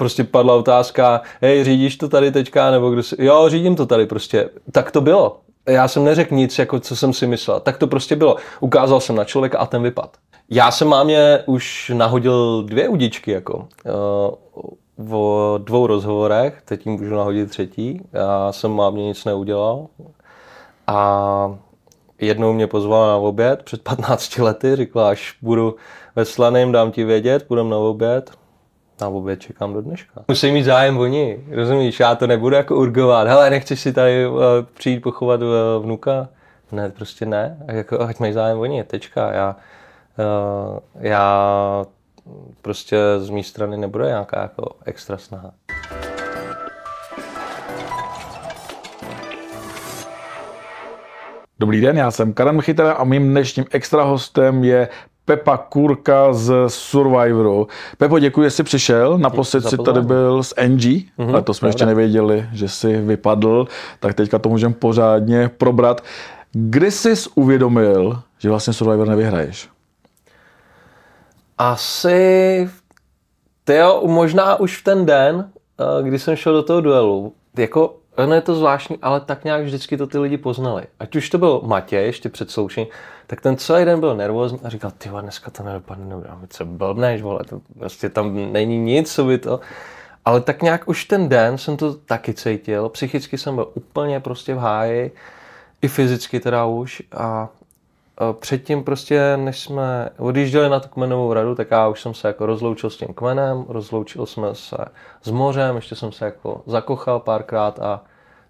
prostě padla otázka, hej, řídíš to tady teďka, nebo kdo si, jo, řídím to tady prostě. Tak to bylo. Já jsem neřekl nic, jako co jsem si myslel. Tak to prostě bylo. Ukázal jsem na člověka a ten vypad. Já jsem mámě už nahodil dvě udičky, jako. Uh, o dvou rozhovorech, teď jim můžu nahodit třetí. Já jsem mámě nic neudělal. A jednou mě pozvala na oběd před 15 lety, řekla, až budu ve Slaném, dám ti vědět, půjdem na oběd. Na oběd čekám do dneška. Musí mít zájem oni, rozumíš? Já to nebudu jako urgovat. Hele, nechceš si tady uh, přijít pochovat uh, vnuka? Ne, prostě ne. Jako, ať mají zájem oni, tečka. Já, uh, já prostě z mé strany nebude nějaká jako extra snaha. Dobrý den, já jsem Karan Chytera a mým dnešním extra hostem je Pepa Kurka z Survivoru. Pepo, děkuji, že jsi přišel. Naposled si tady byl s NG, mm-hmm, ale to jsme pravda. ještě nevěděli, že jsi vypadl, tak teďka to můžeme pořádně probrat. Kdy jsi uvědomil, že vlastně Survivor nevyhraješ? Asi, tyjo, možná už v ten den, eh, kdy jsem šel do toho duelu. Jako ono je to zvláštní, ale tak nějak vždycky to ty lidi poznali. Ať už to byl Matěj ještě před soušením, tak ten celý den byl nervózní a říkal, ty dneska to nedopadne dobře, co blbneš, vole, to prostě tam není nic, co by to. Ale tak nějak už ten den jsem to taky cítil, psychicky jsem byl úplně prostě v háji, i fyzicky teda už a předtím prostě, než jsme odjížděli na tu kmenovou radu, tak já už jsem se jako rozloučil s tím kmenem, rozloučil jsme se s mořem, ještě jsem se jako zakochal párkrát a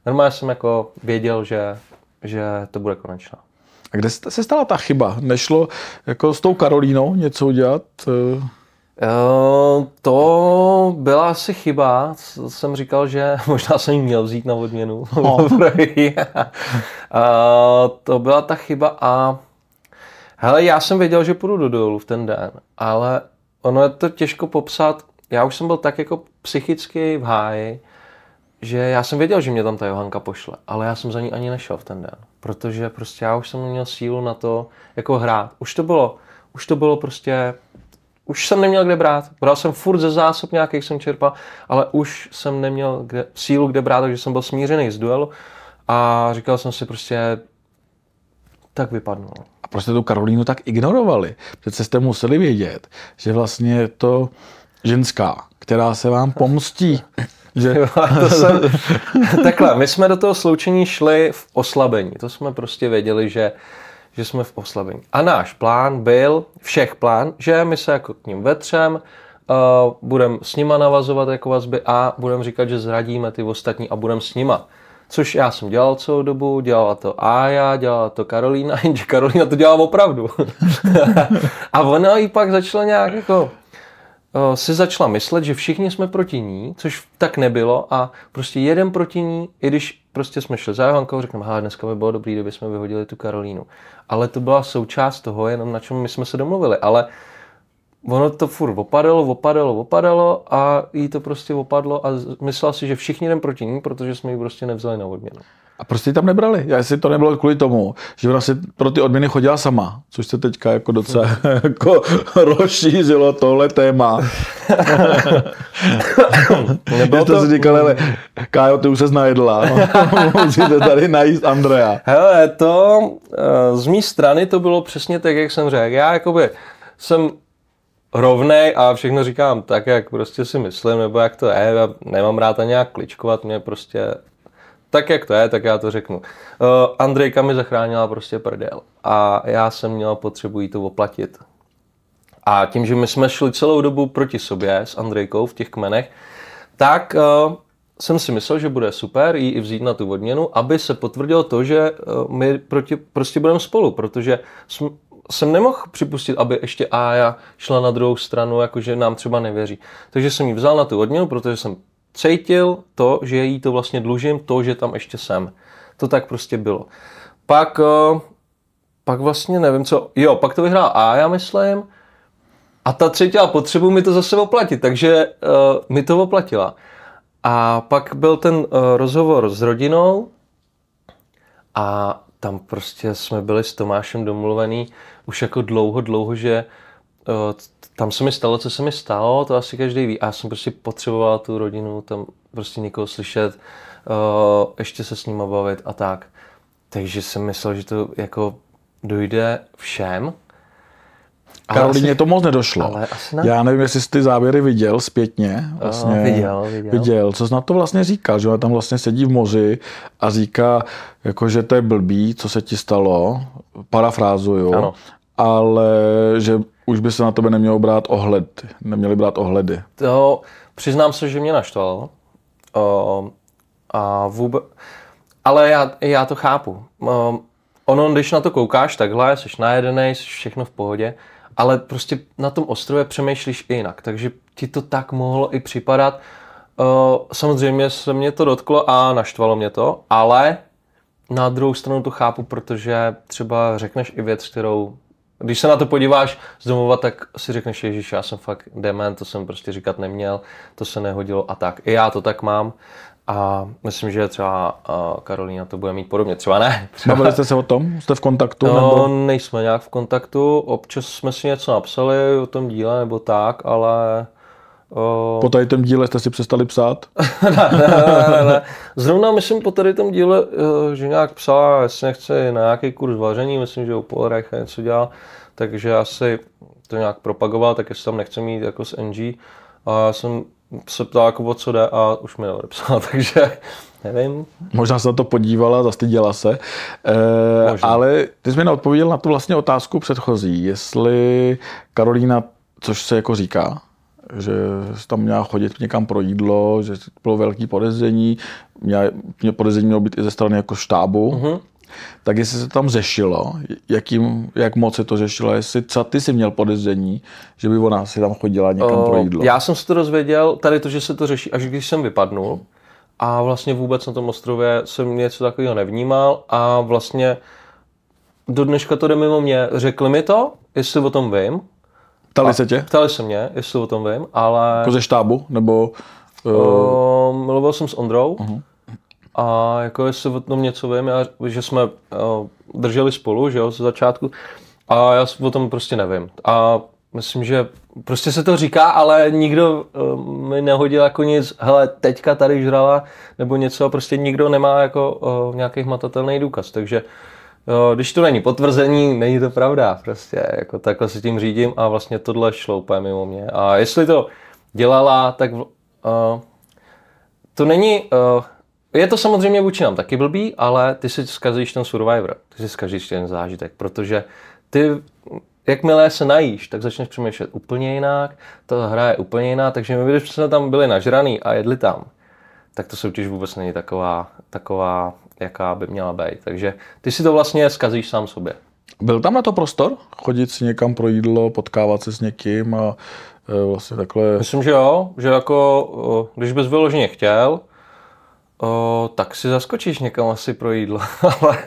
normálně jsem jako věděl, že, že to bude konečná. A kde se stala ta chyba? Nešlo jako s tou Karolínou něco udělat? Uh, to byla asi chyba. Jsem říkal, že možná jsem jí měl vzít na odměnu. Oh. uh, to byla ta chyba a hele, já jsem věděl, že půjdu do dolů v ten den, ale ono je to těžko popsat. Já už jsem byl tak jako psychicky v háji, že já jsem věděl, že mě tam ta Johanka pošle, ale já jsem za ní ani nešel v ten den, protože prostě já už jsem měl sílu na to jako hrát. Už to bylo, už to bylo prostě, už jsem neměl kde brát. Bral jsem furt ze zásob nějakých jsem čerpal, ale už jsem neměl kde, sílu kde brát, takže jsem byl smířený z duelu a říkal jsem si prostě, tak vypadnu. A proč jste tu Karolínu tak ignorovali? Přece jste museli vědět, že vlastně je to ženská, která se vám pomstí. Že... to jsem... Takhle, my jsme do toho sloučení šli v oslabení. To jsme prostě věděli, že, že jsme v oslabení. A náš plán byl, všech plán, že my se jako k ním vetřem, uh, budeme s nima navazovat jako vazby a budeme říkat, že zradíme ty ostatní a budeme s nima. Což já jsem dělal celou dobu, dělala to Aja, dělala to Karolína, jenže Karolína to dělala opravdu. a ona ji pak začala nějak jako si začala myslet, že všichni jsme proti ní, což tak nebylo a prostě jeden proti ní, i když prostě jsme šli za Johankou, řekneme, hele, dneska by bylo dobrý, kdyby jsme vyhodili tu Karolínu. Ale to byla součást toho, jenom na čem my jsme se domluvili. Ale ono to furt opadalo, opadalo, opadalo a jí to prostě opadlo a myslela si, že všichni jdem proti ní, protože jsme ji prostě nevzali na odměnu. A prostě tam nebrali. Já si to nebylo kvůli tomu, že ona si pro ty odměny chodila sama, což se teďka jako docela jako rozšířilo tohle téma. Nebylo to, si říkal, ale Kájo, ty už se najedla. Musíte tady najíst Andrea. Hele, to eh, z mé strany to bylo přesně tak, jak jsem řekl. Já jakoby jsem rovnej a všechno říkám tak, jak prostě si myslím, nebo jak to je. Já nemám rád ani nějak kličkovat, mě prostě tak, jak to je, tak já to řeknu. Uh, Andrejka mi zachránila prostě prdel a já jsem měl potřebu jí to oplatit. A tím, že my jsme šli celou dobu proti sobě s Andrejkou v těch kmenech, tak uh, jsem si myslel, že bude super jí i vzít na tu odměnu, aby se potvrdilo to, že uh, my proti, prostě budeme spolu, protože jsme, jsem nemohl připustit, aby ještě Aja šla na druhou stranu, jakože nám třeba nevěří. Takže jsem ji vzal na tu odměnu, protože jsem cítil to, že jí to vlastně dlužím, to, že tam ještě jsem. To tak prostě bylo. Pak, eh, pak vlastně nevím co, jo, pak to vyhrál A, já myslím, a ta třetí potřebu mi to zase oplatit, takže uh, mi to oplatila. A pak byl ten uh, rozhovor s rodinou a tam prostě jsme byli s Tomášem domluvený už jako dlouho, dlouho, že tam se mi stalo, co se mi stalo, to asi každý ví. A já jsem prostě potřeboval tu rodinu, tam prostě někoho slyšet, ještě se s ním bavit a tak. Takže jsem myslel, že to jako dojde všem. Karolíně to moc nedošlo. Ale asi ne. Já nevím, jestli jsi ty záběry viděl zpětně. Vlastně, uh, viděl, viděl. viděl. Co jsi na to vlastně říkal? Že ona tam vlastně sedí v moři a říká, jako, že to je blbý, co se ti stalo. Parafrázuju. Ano. Ale že už by se na tebe nemělo brát ohled. Neměli brát ohledy. To přiznám se, že mě naštvalo. Uh, a vůbec... Ale já, já to chápu. Um, ono, když na to koukáš takhle, jsi najedený, jsi všechno v pohodě, ale prostě na tom ostrově přemýšlíš jinak, takže ti to tak mohlo i připadat. Uh, samozřejmě se mě to dotklo a naštvalo mě to, ale na druhou stranu to chápu, protože třeba řekneš i věc, kterou když se na to podíváš z domova, tak si řekneš, že já jsem fakt dement, to jsem prostě říkat neměl, to se nehodilo a tak. I já to tak mám. A myslím, že třeba Karolína to bude mít podobně. Třeba ne. Třeba... Bavili jste se o tom? Jste v kontaktu? No, nebo? nejsme nějak v kontaktu. Občas jsme si něco napsali o tom díle nebo tak, ale... O... Po tady tom díle jste si přestali psát? ne, ne, ne, ne. Zrovna myslím po tady tom díle, eh, že nějak psala, jestli nechce na nějaký kurz vaření, myslím, že u Polrecha něco dělal, takže asi to nějak propagoval, tak jestli tam nechce mít jako s NG. A já jsem se ptá, jako o co jde a už mi neodepsala, takže nevím. Možná se na to podívala, zastyděla se. E, ale ty jsi mi neodpověděl na tu vlastně otázku předchozí, jestli Karolína, což se jako říká, že tam měla chodit někam pro jídlo, že bylo velký podezření, měla, podezření mělo být i ze strany jako štábu, uh-huh tak jestli se tam řešilo, jakým, jak moc se to řešilo, jestli co ty si měl podezření, že by ona si tam chodila někam o, pro jídlo. Já jsem se to dozvěděl, tady to, že se to řeší, až když jsem vypadnul a vlastně vůbec na tom ostrově jsem něco takového nevnímal a vlastně do dneška to jde mimo mě. Řekli mi to, jestli o tom vím. Ptali se tě? Ptali se mě, jestli o tom vím, ale... Jako ze štábu? Nebo... Uh... Uh, mluvil jsem s Ondrou. Uh-huh. A jako jestli o tom něco vím, já, že jsme uh, drželi spolu, že jo, ze začátku, a já o tom prostě nevím. A myslím, že prostě se to říká, ale nikdo uh, mi nehodil jako nic, hele, teďka tady žrala, nebo něco, prostě nikdo nemá jako uh, nějaký hmatatelný důkaz, takže uh, když to není potvrzení, není to pravda, prostě jako takhle se tím řídím a vlastně tohle šlo úplně mimo mě. A jestli to dělala, tak uh, to není, uh, je to samozřejmě vůči nám taky blbý, ale ty si zkazíš ten Survivor, ty si zkazíš ten zážitek, protože ty, jakmile se najíš, tak začneš přemýšlet úplně jinak, ta hra je úplně jiná, takže my, když jsme tam byli nažraný a jedli tam, tak to soutěž vůbec není taková, taková, jaká by měla být. Takže ty si to vlastně zkazíš sám sobě. Byl tam na to prostor? Chodit si někam pro jídlo, potkávat se s někým a e, vlastně takhle... Myslím, že jo, že jako, když bys vyloženě chtěl, O, tak si zaskočíš někam asi pro jídlo, ale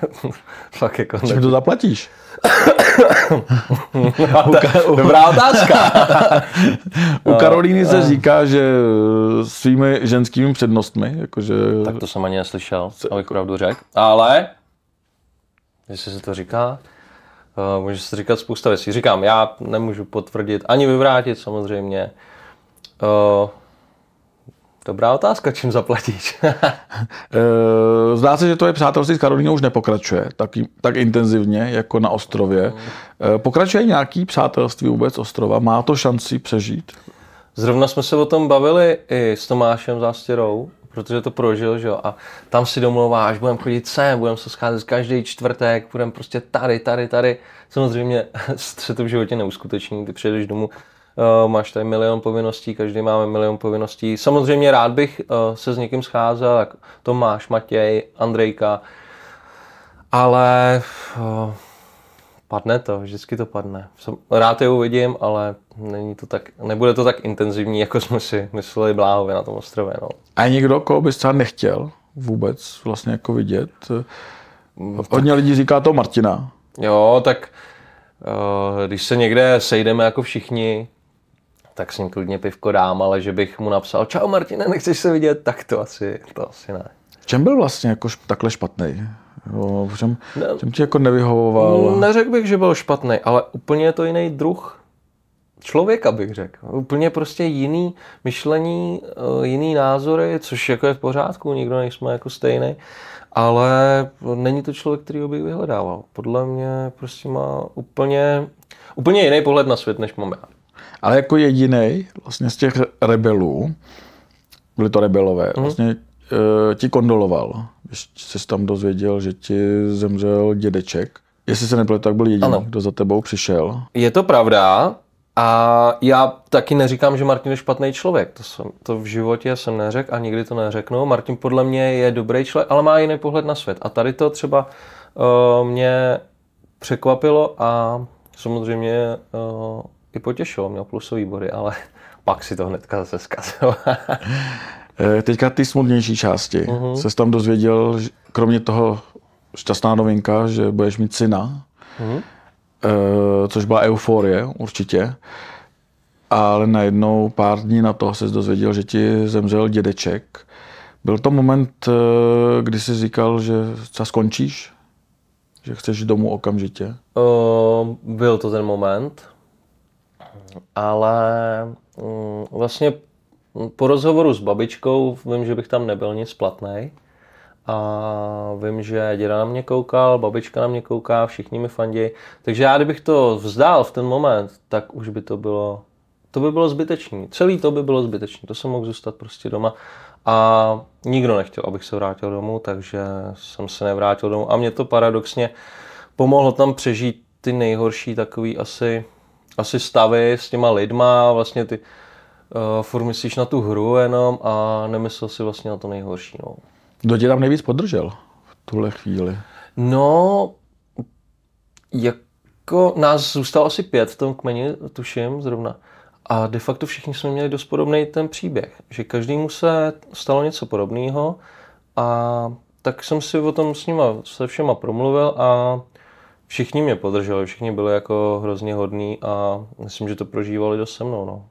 fakt jako... Čím to zaplatíš? Dobrá otázka. U Karolíny se říká, že svými ženskými přednostmi, jakože... Tak to jsem ani neslyšel, abych pravdu řekl. Ale, jestli se to říká, uh, může se říkat spousta věcí. Říkám, já nemůžu potvrdit, ani vyvrátit samozřejmě. Dobrá otázka, čím zaplatíš. Eh, zdá se, že to je přátelství s Karolínou už nepokračuje tak, tak intenzivně jako na ostrově. Mm. Pokračuje nějaký přátelství vůbec ostrova? Má to šanci přežít? Zrovna jsme se o tom bavili i s Tomášem Zástěrou, protože to prožil, že jo, a tam si domluváš, budeme chodit sem, budeme se scházet každý čtvrtek, budeme prostě tady, tady, tady. Samozřejmě se to v životě neuskuteční, ty přijedeš domů, máš tady milion povinností, každý máme milion povinností. Samozřejmě rád bych uh, se s někým scházel, jak Tomáš, Matěj, Andrejka, ale uh, padne to, vždycky to padne. Rád je uvidím, ale není to tak, nebude to tak intenzivní, jako jsme si mysleli bláhově na tom ostrově. No. A někdo, koho bys třeba nechtěl vůbec vlastně jako vidět? Hodně lidí říká to Martina. Jo, tak když se někde sejdeme jako všichni, tak s ním klidně pivko dám, ale že bych mu napsal, čau Martine, nechceš se vidět, tak to asi, to asi ne. V čem byl vlastně jako takhle špatný? v čem, ne, čem ti jako nevyhovoval? Neřekl bych, že byl špatný, ale úplně je to jiný druh. člověka, bych řekl. Úplně prostě jiný myšlení, eh, jiný názory, což jako je v pořádku, nikdo nejsme jako stejný, ale není to člověk, který bych vyhledával. Podle mě prostě má úplně, úplně jiný pohled na svět, než mám já. Ale jako jediný vlastně z těch rebelů, byli to rebelové, mm. vlastně e, ti kondoloval, když jsi tam dozvěděl, že ti zemřel dědeček. Jestli se nepletu, tak byl jediný, ano. kdo za tebou přišel. Je to pravda, a já taky neříkám, že Martin je špatný člověk. To, jsem, to v životě jsem neřekl a nikdy to neřeknu. Martin podle mě je dobrý člověk, ale má jiný pohled na svět. A tady to třeba uh, mě překvapilo a samozřejmě uh, i potěšilo. Měl plusový body, ale pak si to hnedka zase zkazil. Eh, teďka ty smutnější části. Uh-huh. Jsi tam dozvěděl, kromě toho šťastná novinka, že budeš mít syna. Uh-huh. Což byla euforie určitě. Ale najednou pár dní na to se dozvěděl, že ti zemřel dědeček. Byl to moment, eh, kdy jsi říkal, že co skončíš? Že chceš domů okamžitě? Uh, byl to ten moment, ale um, vlastně po rozhovoru s babičkou vím, že bych tam nebyl nic platný. A vím, že děda na mě koukal, babička na mě kouká, všichni mi fandí. Takže já kdybych to vzdál v ten moment, tak už by to bylo, to by bylo zbytečné. Celý to by bylo zbytečné. To jsem mohl zůstat prostě doma. A nikdo nechtěl, abych se vrátil domů, takže jsem se nevrátil domů. A mě to paradoxně pomohlo tam přežít ty nejhorší takový asi, asi stavy s těma lidma, vlastně ty uh, furt myslíš na tu hru jenom a nemyslel si vlastně na to nejhorší. No. Kdo tě tam nejvíc podržel v tuhle chvíli? No, jako nás zůstalo asi pět v tom kmeni, tuším zrovna. A de facto všichni jsme měli dost podobný ten příběh, že každému se stalo něco podobného a tak jsem si o tom s nima se všema promluvil a všichni mě podrželi, všichni byli jako hrozně hodní a myslím, že to prožívali dost se mnou. No.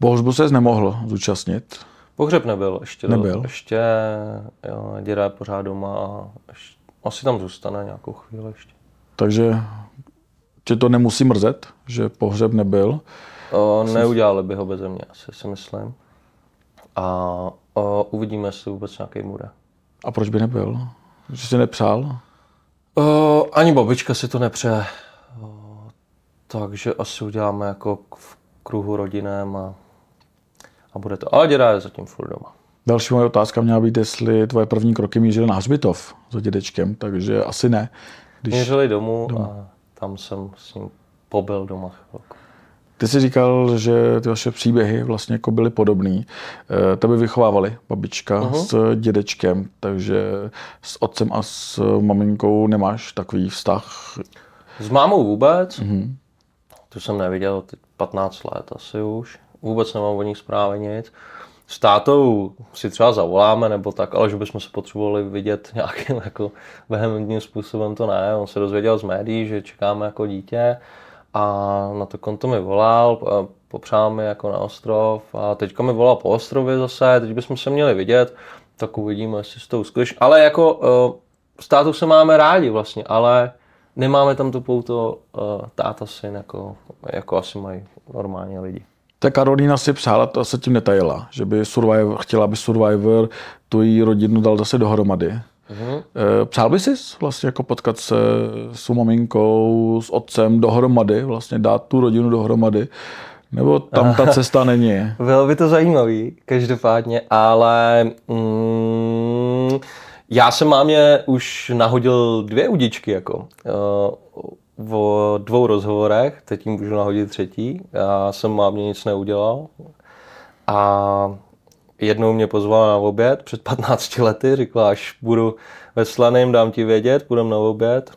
Bohřbu se nemohl zúčastnit. Pohřeb nebyl ještě. Nebyl. Ještě jo, děda je pořád doma a ještě, asi tam zůstane nějakou chvíli ještě. Takže tě to nemusí mrzet, že pohřeb nebyl? O, neudělali by ho beze mě, asi si myslím. A o, uvidíme, jestli vůbec nějaký bude. A proč by nebyl? Že jsi nepřál? O, ani babička si to nepřeje. O, takže asi uděláme jako v kruhu rodinem a a bude to. Ale děda je zatím furt doma. Další moje otázka měla být, jestli tvoje první kroky mířily na hřbitov za dědečkem, takže asi ne. Když... Mířili domů doma. a tam jsem s ním pobyl doma chvilku. Ty jsi říkal, že ty vaše příběhy vlastně jako byly podobný. Eh, tebe vychovávali babička uh-huh. s dědečkem, takže s otcem a s maminkou nemáš takový vztah? S mámou vůbec. Uh-huh. Tu jsem neviděl 15 let asi už vůbec nemám o nich zprávy nic. S tátou si třeba zavoláme nebo tak, ale že bychom se potřebovali vidět nějakým jako vehementním způsobem, to ne. On se dozvěděl z médií, že čekáme jako dítě a na to konto mi volal, popřál mi jako na ostrov a teďka mi volal po ostrově zase, teď bychom se měli vidět, tak uvidíme, jestli s tou skvěš. Ale jako eh, s tátou se máme rádi vlastně, ale nemáme tam tu pouto eh, táta syn, jako, jako asi mají normálně lidi. Ta Karolína si přála, to se tím netajila, že by Survivor, chtěla, aby Survivor tu její rodinu dal zase dohromady. Mm-hmm. Přál by si vlastně jako potkat se s maminkou, s otcem dohromady, vlastně dát tu rodinu dohromady? Nebo tam ta cesta není? Bylo by to zajímavý, každopádně, ale mm, já jsem mámě už nahodil dvě udičky, jako. Uh, o dvou rozhovorech, teď jim můžu nahodit třetí. Já jsem mámě nic neudělal. A jednou mě pozvala na oběd před 15 lety, řekla, až budu ve Slaném, dám ti vědět, půjdem na oběd.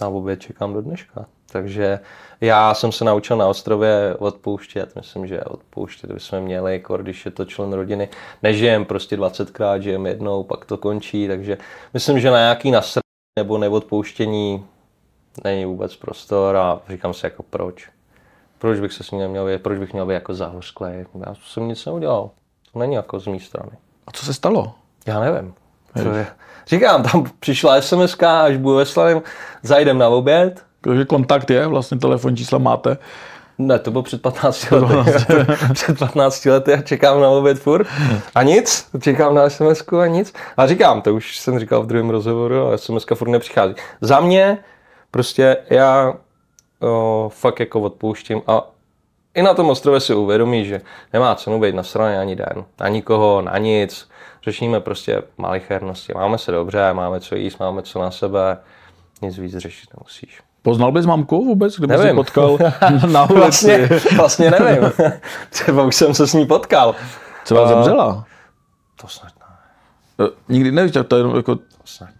Na oběd čekám do dneška. Takže já jsem se naučil na ostrově odpouštět. Myslím, že odpouštět bychom měli, jako když je to člen rodiny. Nežijem prostě 20krát, žijem jednou, pak to končí. Takže myslím, že na nějaký nasr nebo neodpouštění není vůbec prostor a říkám si jako proč. Proč bych se s ním neměl být, proč bych měl být jako zahořklý. Já jsem nic neudělal. Není jako z mé strany. A co se stalo? Já nevím. Co je? Říkám, tam přišla SMS, až budu ve Slavím, zajdem na oběd. Takže kontakt je, vlastně telefonní čísla máte. Ne, to bylo před 15 lety. před 15 lety a čekám na oběd furt. A nic, čekám na sms a nic. A říkám, to už jsem říkal v druhém rozhovoru, a sms furt nepřichází. Za mě prostě já o, fakt jako odpouštím a i na tom ostrově si uvědomí, že nemá cenu být na straně ani den, na nikoho, na nic. Řešíme prostě malichernosti. Máme se dobře, máme co jíst, máme co na sebe, nic víc řešit nemusíš. Poznal bys mamku vůbec, kdyby jsi potkal na ulici? Vlastně, vlastně nevím. Třeba už jsem se s ní potkal. Co vás zemřela? To snad ne. Uh, nikdy nevíš, tak to je jenom jako... To snad ne.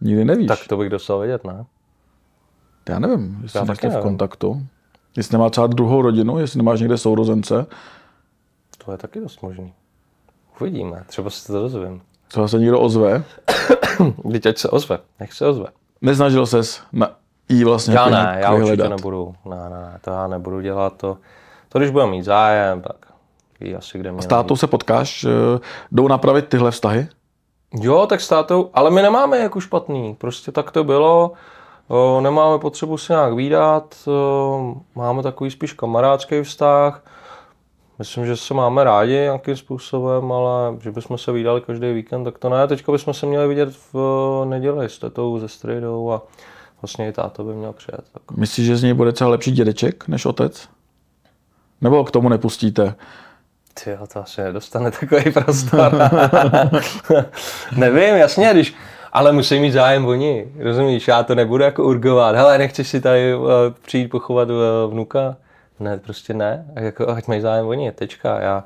Nikdy nevíš. Tak to bych dostal vědět, ne? Já nevím, jestli jste v kontaktu. Jestli nemá třeba druhou rodinu, jestli nemáš někde sourozence. To je taky dost možný. Uvidíme, třeba si to dozvím. Co se někdo ozve? Teď ať se ozve, nech se ozve. Neznažil ses na jí vlastně Já ne, já určitě hledat. nebudu. Ne, ne, ne, to já nebudu dělat to. To když budu mít zájem, tak ví asi kde mě. S tátou se potkáš, eh, jdou napravit tyhle vztahy? Jo, tak s tátou, ale my nemáme jako špatný. Prostě tak to bylo. Nemáme potřebu se nějak výdat, máme takový spíš kamarádský vztah. Myslím, že se máme rádi nějakým způsobem, ale že bychom se vydali každý víkend, tak to ne. Teďka bychom se měli vidět v neděli s tetou, ze Strejdou a vlastně i táto by měl přijet. Tak. Myslíš, že z něj bude třeba lepší dědeček než otec? Nebo k tomu nepustíte? Ty to asi nedostane takový prostor. Nevím, jasně, když, ale musí mít zájem oni, rozumíš, já to nebudu jako urgovat, hele, nechceš si tady uh, přijít pochovat uh, vnuka? Ne, prostě ne, jako, ať mají zájem oni, tečka, já,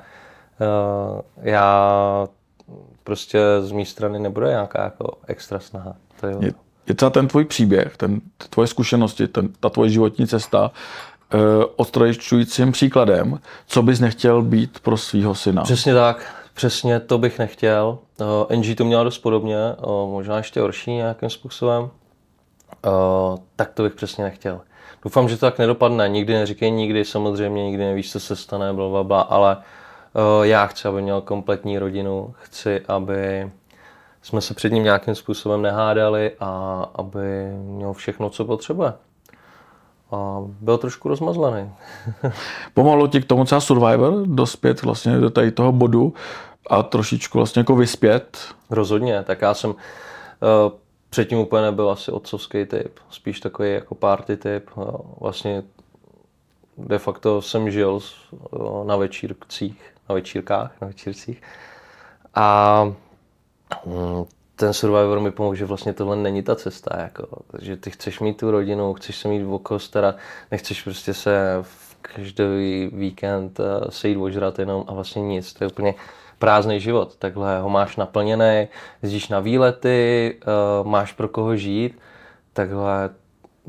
uh, já prostě z mé strany nebude nějaká jako extra snaha. To je, je, je třeba ten tvůj příběh, ten, tvoje zkušenosti, ten, ta tvoje životní cesta uh, příkladem, co bys nechtěl být pro svého syna. Přesně tak, přesně to bych nechtěl. Uh, NG to měla dost podobně, uh, možná ještě horší nějakým způsobem. Uh, tak to bych přesně nechtěl. Doufám, že to tak nedopadne. Nikdy neříkej nikdy, samozřejmě nikdy nevíš, co se stane, bla, bla, bla ale uh, já chci, aby měl kompletní rodinu. Chci, aby jsme se před ním nějakým způsobem nehádali a aby měl všechno, co potřebuje. A byl trošku rozmazlený. Pomohlo ti k tomu třeba Survivor dospět vlastně do tady toho bodu a trošičku vlastně jako vyspět? Rozhodně, tak já jsem uh, předtím úplně nebyl asi otcovský typ, spíš takový jako party typ. Vlastně de facto jsem žil na večírcích, na večírkách, na večírcích. A mm, ten Survivor mi pomohl, že vlastně tohle není ta cesta, jako, že ty chceš mít tu rodinu, chceš se mít oko starat, nechceš prostě se v každý víkend eh, sejít ožrat jenom a vlastně nic, to je úplně prázdný život. Takhle ho máš naplněný, jezdíš na výlety, uh, máš pro koho žít, takhle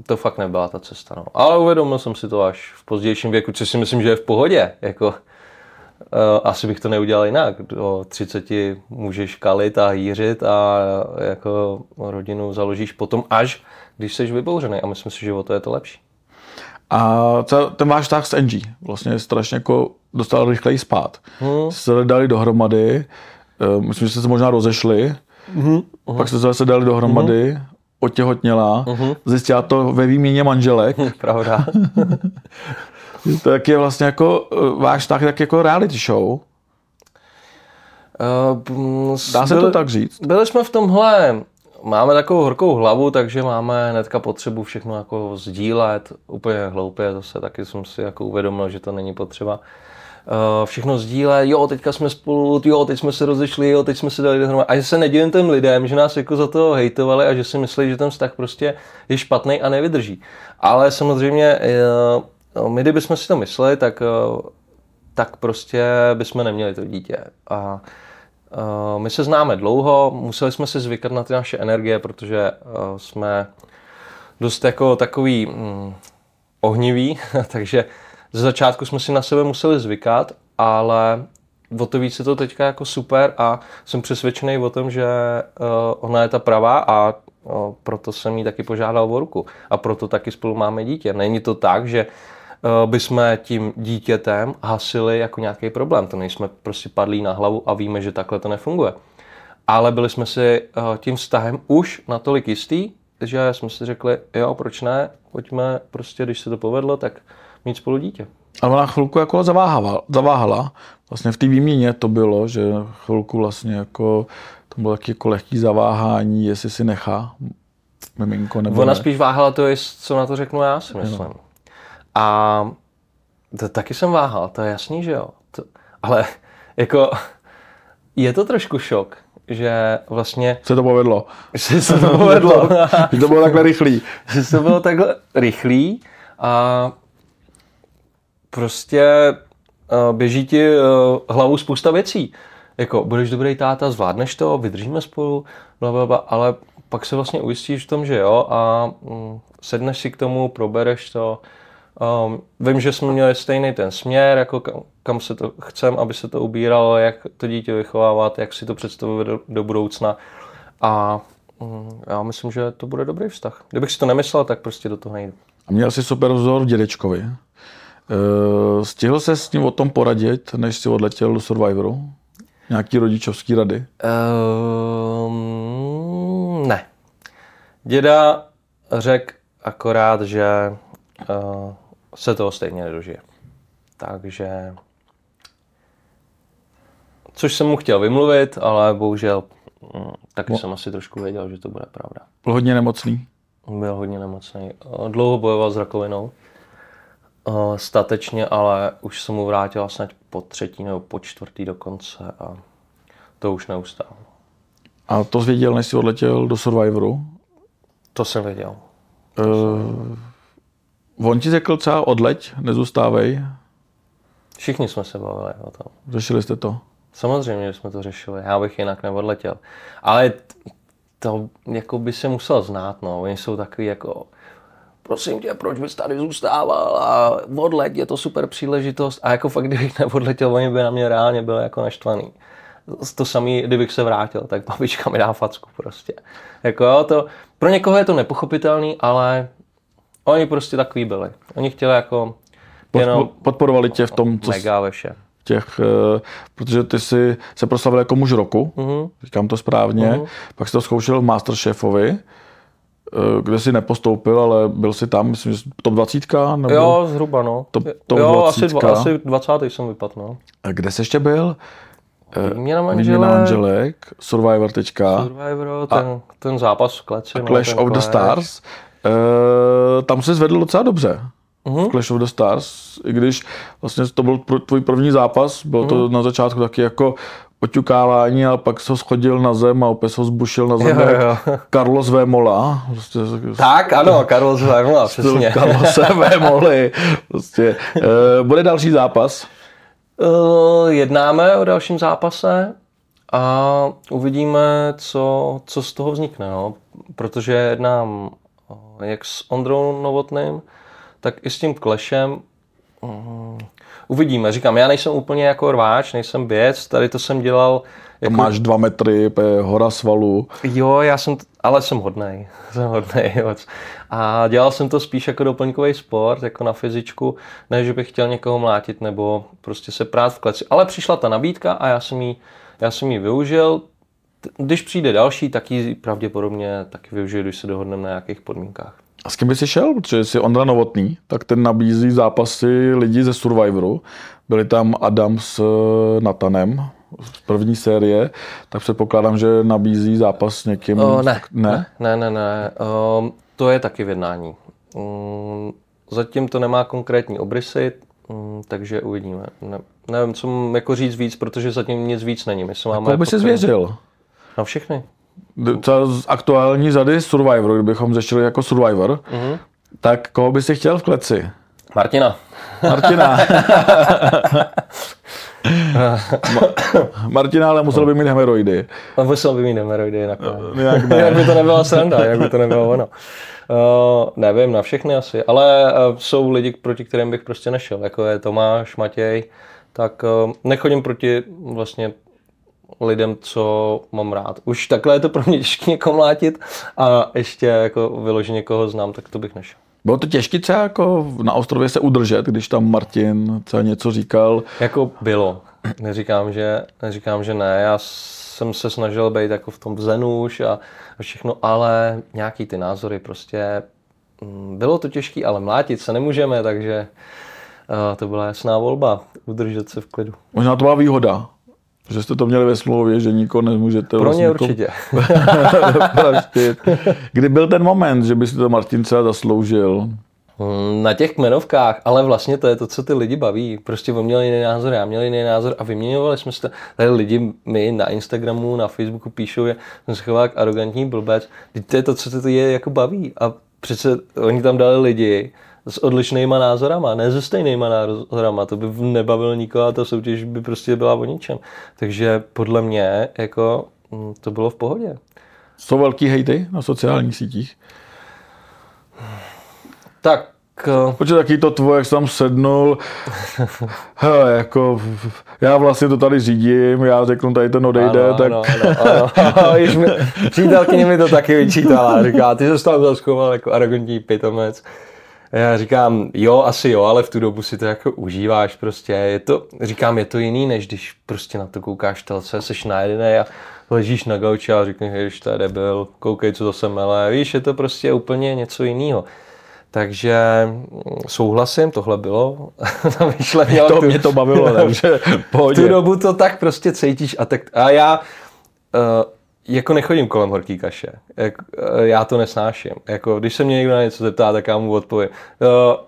to fakt nebyla ta cesta. No. Ale uvědomil jsem si to až v pozdějším věku, což si myslím, že je v pohodě. Jako, uh, asi bych to neudělal jinak. Do 30 můžeš kalit a jířit a jako rodinu založíš potom až, když jsi vybouřený. A myslím si, že o to je to lepší. A ten váš vztah s Angie vlastně strašně jako dostal rychleji spát. Hmm. Se dali dohromady, eh, myslím, že se možná rozešli, hmm. pak jste se zase dali dohromady, hmm. otěhotněla, hmm. zjistila to ve výměně manželek. Pravda. tak je vlastně jako eh, váš vztah tak jako reality show. Uh, Dá se byli, to tak říct? Byli jsme v tomhle máme takovou horkou hlavu, takže máme hnedka potřebu všechno jako sdílet. Úplně hloupě, zase taky jsem si jako uvědomil, že to není potřeba. Uh, všechno sdílet, jo, teďka jsme spolu, jo, teď jsme se rozešli, jo, teď jsme se dali dohromady. A že se nedivím těm lidem, že nás jako za to hejtovali a že si myslí, že ten vztah prostě je špatný a nevydrží. Ale samozřejmě, uh, my kdybychom si to mysleli, tak, uh, tak prostě bychom neměli to dítě. A my se známe dlouho, museli jsme si zvykat na ty naše energie, protože uh, jsme dost jako takový mm, ohniví, takže ze začátku jsme si na sebe museli zvykat, ale o to víc je to teďka jako super a jsem přesvědčený o tom, že uh, ona je ta pravá a proto jsem jí taky požádal o ruku a proto taky spolu máme dítě. Není to tak, že Eh, bychom tím dítětem hasili jako nějaký problém. To nejsme prostě padlí na hlavu a víme, že takhle to nefunguje. Ale byli jsme si eh, tím vztahem už natolik jistý, že jsme si řekli, jo, proč ne, pojďme prostě, když se to povedlo, tak mít spolu dítě. Ale ona chvilku jako zaváhala, zaváhala. Vlastně v té výměně to bylo, že chvilku vlastně jako to bylo taky jako lehký zaváhání, jestli si nechá miminko nebo Ona ne. spíš váhala to, jest, co na to řeknu já, si myslím. A to, taky jsem váhal, to je jasný, že jo. To, ale jako je to trošku šok, že vlastně Se to povedlo. že se to povedlo. Že to bylo takhle rychlý. že to bylo takhle rychlý a prostě uh, běží ti uh, hlavou spousta věcí. Jako, budeš dobrý táta, zvládneš to, vydržíme spolu, bla, bla, bla, ale pak se vlastně ujistíš v tom, že jo a mm, sedneš si k tomu, probereš to. Um, vím, že jsme měli stejný ten směr, jako kam, kam se to chcem, aby se to ubíralo, jak to dítě vychovávat, jak si to představuje do, do budoucna. A mm, já myslím, že to bude dobrý vztah. Kdybych si to nemyslel, tak prostě do toho nejdu. A měl jsi super vzor v dědečkovi. E, stihl se s ním o tom poradit, než si odletěl do Survivoru? Nějaký rodičovský rady? Um, ne. Děda řekl akorát, že uh, se toho stejně nedožije. Takže... Což jsem mu chtěl vymluvit, ale bohužel mm, taky jsem asi trošku věděl, že to bude pravda. Byl hodně nemocný. Byl hodně nemocný. Dlouho bojoval s rakovinou. Statečně, ale už se mu vrátila snad po třetí nebo po čtvrtý dokonce a to už neustál. A to zvěděl, než si odletěl do Survivoru. To jsem věděl. E, on ti řekl třeba odleť, nezůstávej. Všichni jsme se bavili o tom. Řešili jste to. Samozřejmě, že jsme to řešili. Já bych jinak neodletěl. Ale to jako by se musel znát, no. Oni jsou takový jako prosím tě, proč bys tady zůstával a odleť, je to super příležitost. A jako fakt, kdybych neodletěl, oni by na mě reálně byli jako naštvaný. To samé, kdybych se vrátil, tak babička mi dá facku prostě. Jako jo, to, pro někoho je to nepochopitelný, ale oni prostě takový byli. Oni chtěli jako jenom Podporovali tě v tom, co mega ve vše. těch, eh, protože ty jsi se proslavil jako muž roku, Mhm. říkám to správně, pak jsi to zkoušel v Masterchefovi, eh, kde jsi nepostoupil, ale byl jsi tam, myslím, že top 20, nebo Jo, zhruba, no. To- to jo, asi, 20. dva, asi 20. jsem vypadl, no. A kde jsi ještě byl? Výměna Výměna manželek, manželek, Survivor teďka, Survivor, ten, ten zápas v kleci. no, Clash ten of the Clash. Stars. Eh, tam se zvedl docela dobře. Mhm. V Clash of the Stars, i když vlastně to byl tvůj první zápas, bylo to Mhm. na začátku taky jako oťukávání, ale pak se ho schodil na zem a opět se ho zbušil na zem Jo, jo. Carlos Vémola. Prostě, Tak, ano, Karol Zvajmla, přesně. Carlos Vémoli. Prostě. Eh, bude další zápas. Uh, jednáme o dalším zápase a uvidíme, co, co z toho vznikne. No. Protože jednám uh, jak s Ondrou Novotným, tak i s tím Clashem. Mm, uvidíme. Říkám, já nejsem úplně jako rváč, nejsem běc, tady to jsem dělal jako máš dva metry, pe- hora svalů. Jo, já jsem, t- ale jsem hodnej, jsem hodnej moc. A dělal jsem to spíš jako doplňkový sport, jako na fyzičku, ne, že bych chtěl někoho mlátit nebo prostě se prát v kleci. Ale přišla ta nabídka a já jsem ji, já jsem ji využil. Když přijde další, tak ji pravděpodobně taky využiju, když se dohodneme na nějakých podmínkách. A s kým by si šel? Protože jsi Ondra Novotný, tak ten nabízí zápasy lidí ze Survivoru. Byli tam Adam s eh, Natanem z první série, tak předpokládám, že nabízí zápas s někým. O, ne, ne? ne, ne, ne. Um, to je taky v jednání. Um, zatím to nemá konkrétní obrysy, um, takže uvidíme. Ne, nevím, co mám jako říct víc, protože zatím nic víc není. My se máme by jako si zvěřil? Na všechny. Z aktuální řady Survivor, kdybychom řešili jako Survivor, Mhm. tak koho by si chtěl v kleci? Martina. Martina. Ma- Martina ale musel by mít hemeroidy. On musel by mít hemeroidy nakonec. Jinak ne. Jinak by to nebyla sranda, jinak by to nebylo ono. Uh, nevím, na všechny asi, ale uh, jsou lidi, proti kterým bych prostě nešel, jako je Tomáš, Matěj, tak uh, nechodím proti vlastně lidem, co mám rád. Už takhle je to pro mě těžké někoho mlátit a ještě jako vyloženě někoho znám, tak to bych nešel. Bylo to těžké třeba jako na ostrově se udržet, když tam Martin třeba něco říkal. Jako bylo. Neříkám, že, neříkám, že ne. Já jsem se snažil být jako v tom zenu už a, všechno, ale nějaký ty názory prostě mm, bylo to těžké, ale mlátit se nemůžeme, takže A to byla jasná volba, udržet se v klidu. Možná to byla výhoda, že jste to měli ve smlouvě, že nikoho nemůžete... Pro vlastně ně nikoho určitě. Kdy byl ten moment, že by si to Martin třeba zasloužil? Mm, Na těch kmenovkách, ale vlastně to je to, co ty lidi baví. Prostě on měl jiný názor, já měl jiný názor a vyměňovali jsme se to. Tady lidi mi na Instagramu, na Facebooku píšou, že jsem se choval jak arrogantní blbec. Vždyť to je to, co ty je jako baví. A přece oni tam dali lidi s odlišnýma názorama, ne se stejnýma názorama. To by nebavilo nikoho a ta soutěž by prostě byla o ničem. Takže podle mě jako mm, to bylo v pohodě. Jsou velký hejty na sociálních sítích? Tak eh, Protože taky to tvoje, jak jsi tam sednul, hele, jako, já vlastně to tady řídím, já řeknu tady ten odejde, ano, tak Ano, ano, ano. Již mi, přítelkyně mi to taky vyčítala. Říká, ty se tam zaschoval jako arrogantní pitomec. Já říkám, jo, asi jo, ale v tu dobu si to jako užíváš prostě. Je to, říkám, je to jiný, než když prostě na to koukáš telce, seš najedený a ležíš na gauči a říkáš, že to je debil, koukej, co to se mele. Víš, je to prostě úplně něco jiného. Takže mm, souhlasím, tohle bylo. Ta myšlenka, to tu- mě to bavilo, takže v tu pohodě. dobu to tak prostě cítíš a, tak, a já uh, jako nechodím kolem horký kaše. Jak, uh, já to nesnáším. Jako, když se mě někdo na něco zeptá, tak já mu odpovím.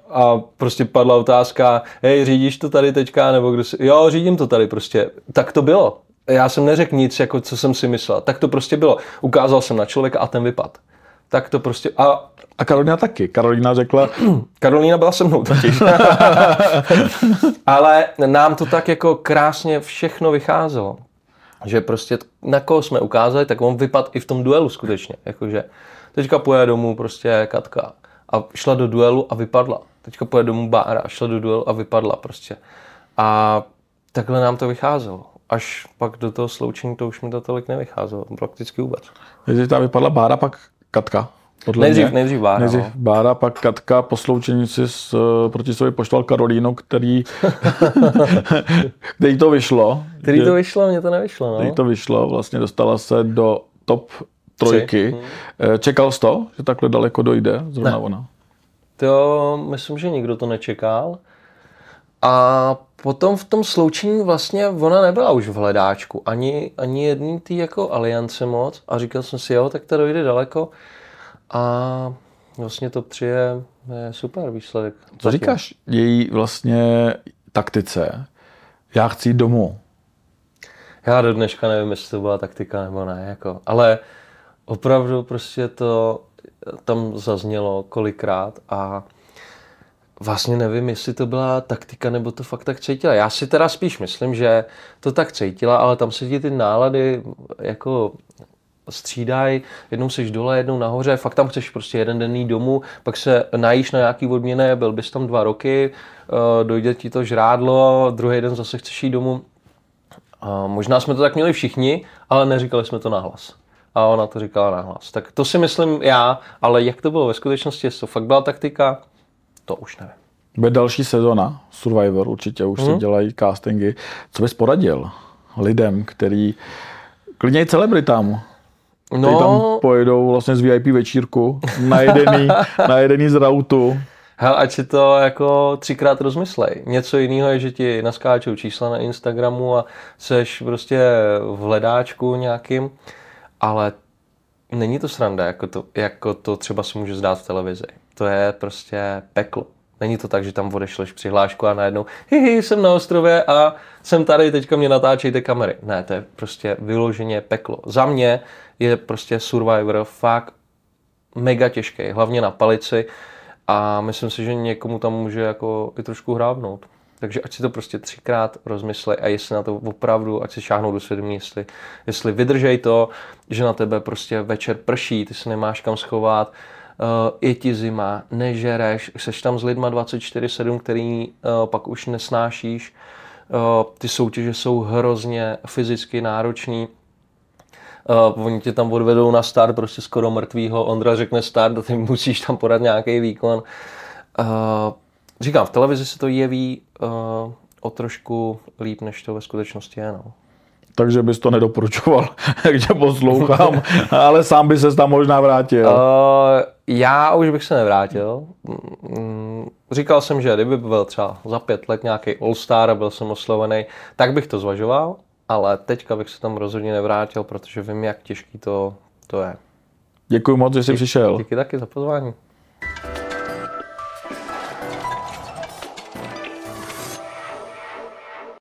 A prostě padla otázka, hej, řídíš to tady teďka, nebo kdo si... Jo, řídím to tady prostě. Tak to bylo. Já jsem neřekl nic, jako co jsem si myslel. Tak to prostě bylo. Ukázal jsem na člověka a ten vypad. Tak to prostě... A A Karolina taky. Karolina řekla, Karolína byla se mnou totiž. Ale nám to tak jako krásně všechno vycházelo. Že prostě na koho jsme ukázali, tak on vypadl i v tom duelu skutečně. Jakože teďka pojede domů prostě Katka a šla do duelu a vypadla. Teďka pojede domů Bára a šla do duelu a vypadla prostě. A takhle nám to vycházelo. Až pak do toho sloučení to už mi to tolik nevycházelo. Prakticky vůbec. že tam vypadla Bára, pak Katka. Podle Nejdřív, mě. nejdřív Bára. Nejdřív no. Bára, pak Katka, po sloučení si s, eh, proti sobě poštval Karolínu, který, který to vyšlo. Který to vyšlo, mně to nevyšlo. No. který to vyšlo, vlastně dostala se do top trojky. Eh, Čekal jsi to, že takhle daleko dojde zrovna Ne. ona? To myslím, že nikdo to nečekal. A potom v tom sloučení vlastně ona nebyla už v hledáčku. Ani, ani jedný tý jako aliance moc. A říkal jsem si, jo, tak to dojde daleko. A vlastně top 3 je, je super výsledek. Co říkáš její vlastně taktice? Já chci jít domů. Já do dneška nevím, jestli to byla taktika nebo ne. Jako. Ale opravdu prostě to tam zaznělo kolikrát a vlastně nevím, jestli to byla taktika nebo to fakt tak cítila. Já si teda spíš myslím, že to tak cítila, ale tam se ti ty nálady jako střídají, jednou seš dole, jednou nahoře, fakt tam chceš prostě jeden den jít domů, pak se najíš na nějaký odměny, byl bys tam dva roky, eh, dojde ti to žrádlo, druhý den zase chceš jít domů, a možná jsme to tak měli všichni, ale neříkali jsme to nahlas. A ona to říkala nahlas. Tak to si myslím já, ale jak to bylo ve skutečnosti, jestli to fakt byla taktika, to už nevím. Bude další sezona Survivor, určitě už Mhm. se dělají castingy. Co bys poradil lidem, který, klidně i celebritám, který tam No, pojedou vlastně z VIP večírku, najedený, najedený z rautu. hel, ať si to jako třikrát rozmyslej. Něco jiného je, že ti naskáčou čísla na Instagramu a seš prostě v hledáčku nějakým, ale není to sranda, jako to, jako to třeba se může zdát v televizi. To je prostě peklo. Není to tak, že tam odešleš přihlášku a najednou hihi, jsem na ostrově a jsem tady, teďka mě natáčejte kamery. Ne, to je prostě vyloženě peklo. Za mě je prostě Survivor fakt mega těžký, hlavně na palici a myslím si, že někomu tam může jako i trošku hrábnout. Takže ať si to prostě třikrát rozmyslej a jestli na to opravdu, ať si šáhnou do svědomí, jestli, jestli vydržej to, že na tebe prostě večer prší, ty se nemáš kam schovat, je ti zima, nežereš, seš tam s lidma 24-7, který uh, pak už nesnášíš, uh, ty soutěže jsou hrozně fyzicky náročný, Uh, oni tě tam odvedou na start prostě skoro mrtvýho, Ondra řekne start a ty musíš tam podat nějaký výkon. Uh, říkám, v televizi se to jeví uh, o trošku líp, než to ve skutečnosti je. No. Takže bys to nedoporučoval, jak tě poslouchám, ale sám by se tam možná vrátil. Uh, já už bych se nevrátil. Mm, říkal jsem, že kdyby byl třeba za pět let nějaký All-Star a byl jsem oslovený, tak bych to zvažoval, ale teďka bych se tam rozhodně nevrátil, protože vím, jak těžký to, to je. Děkuji moc, že jsi přišel. Díky taky za pozvání.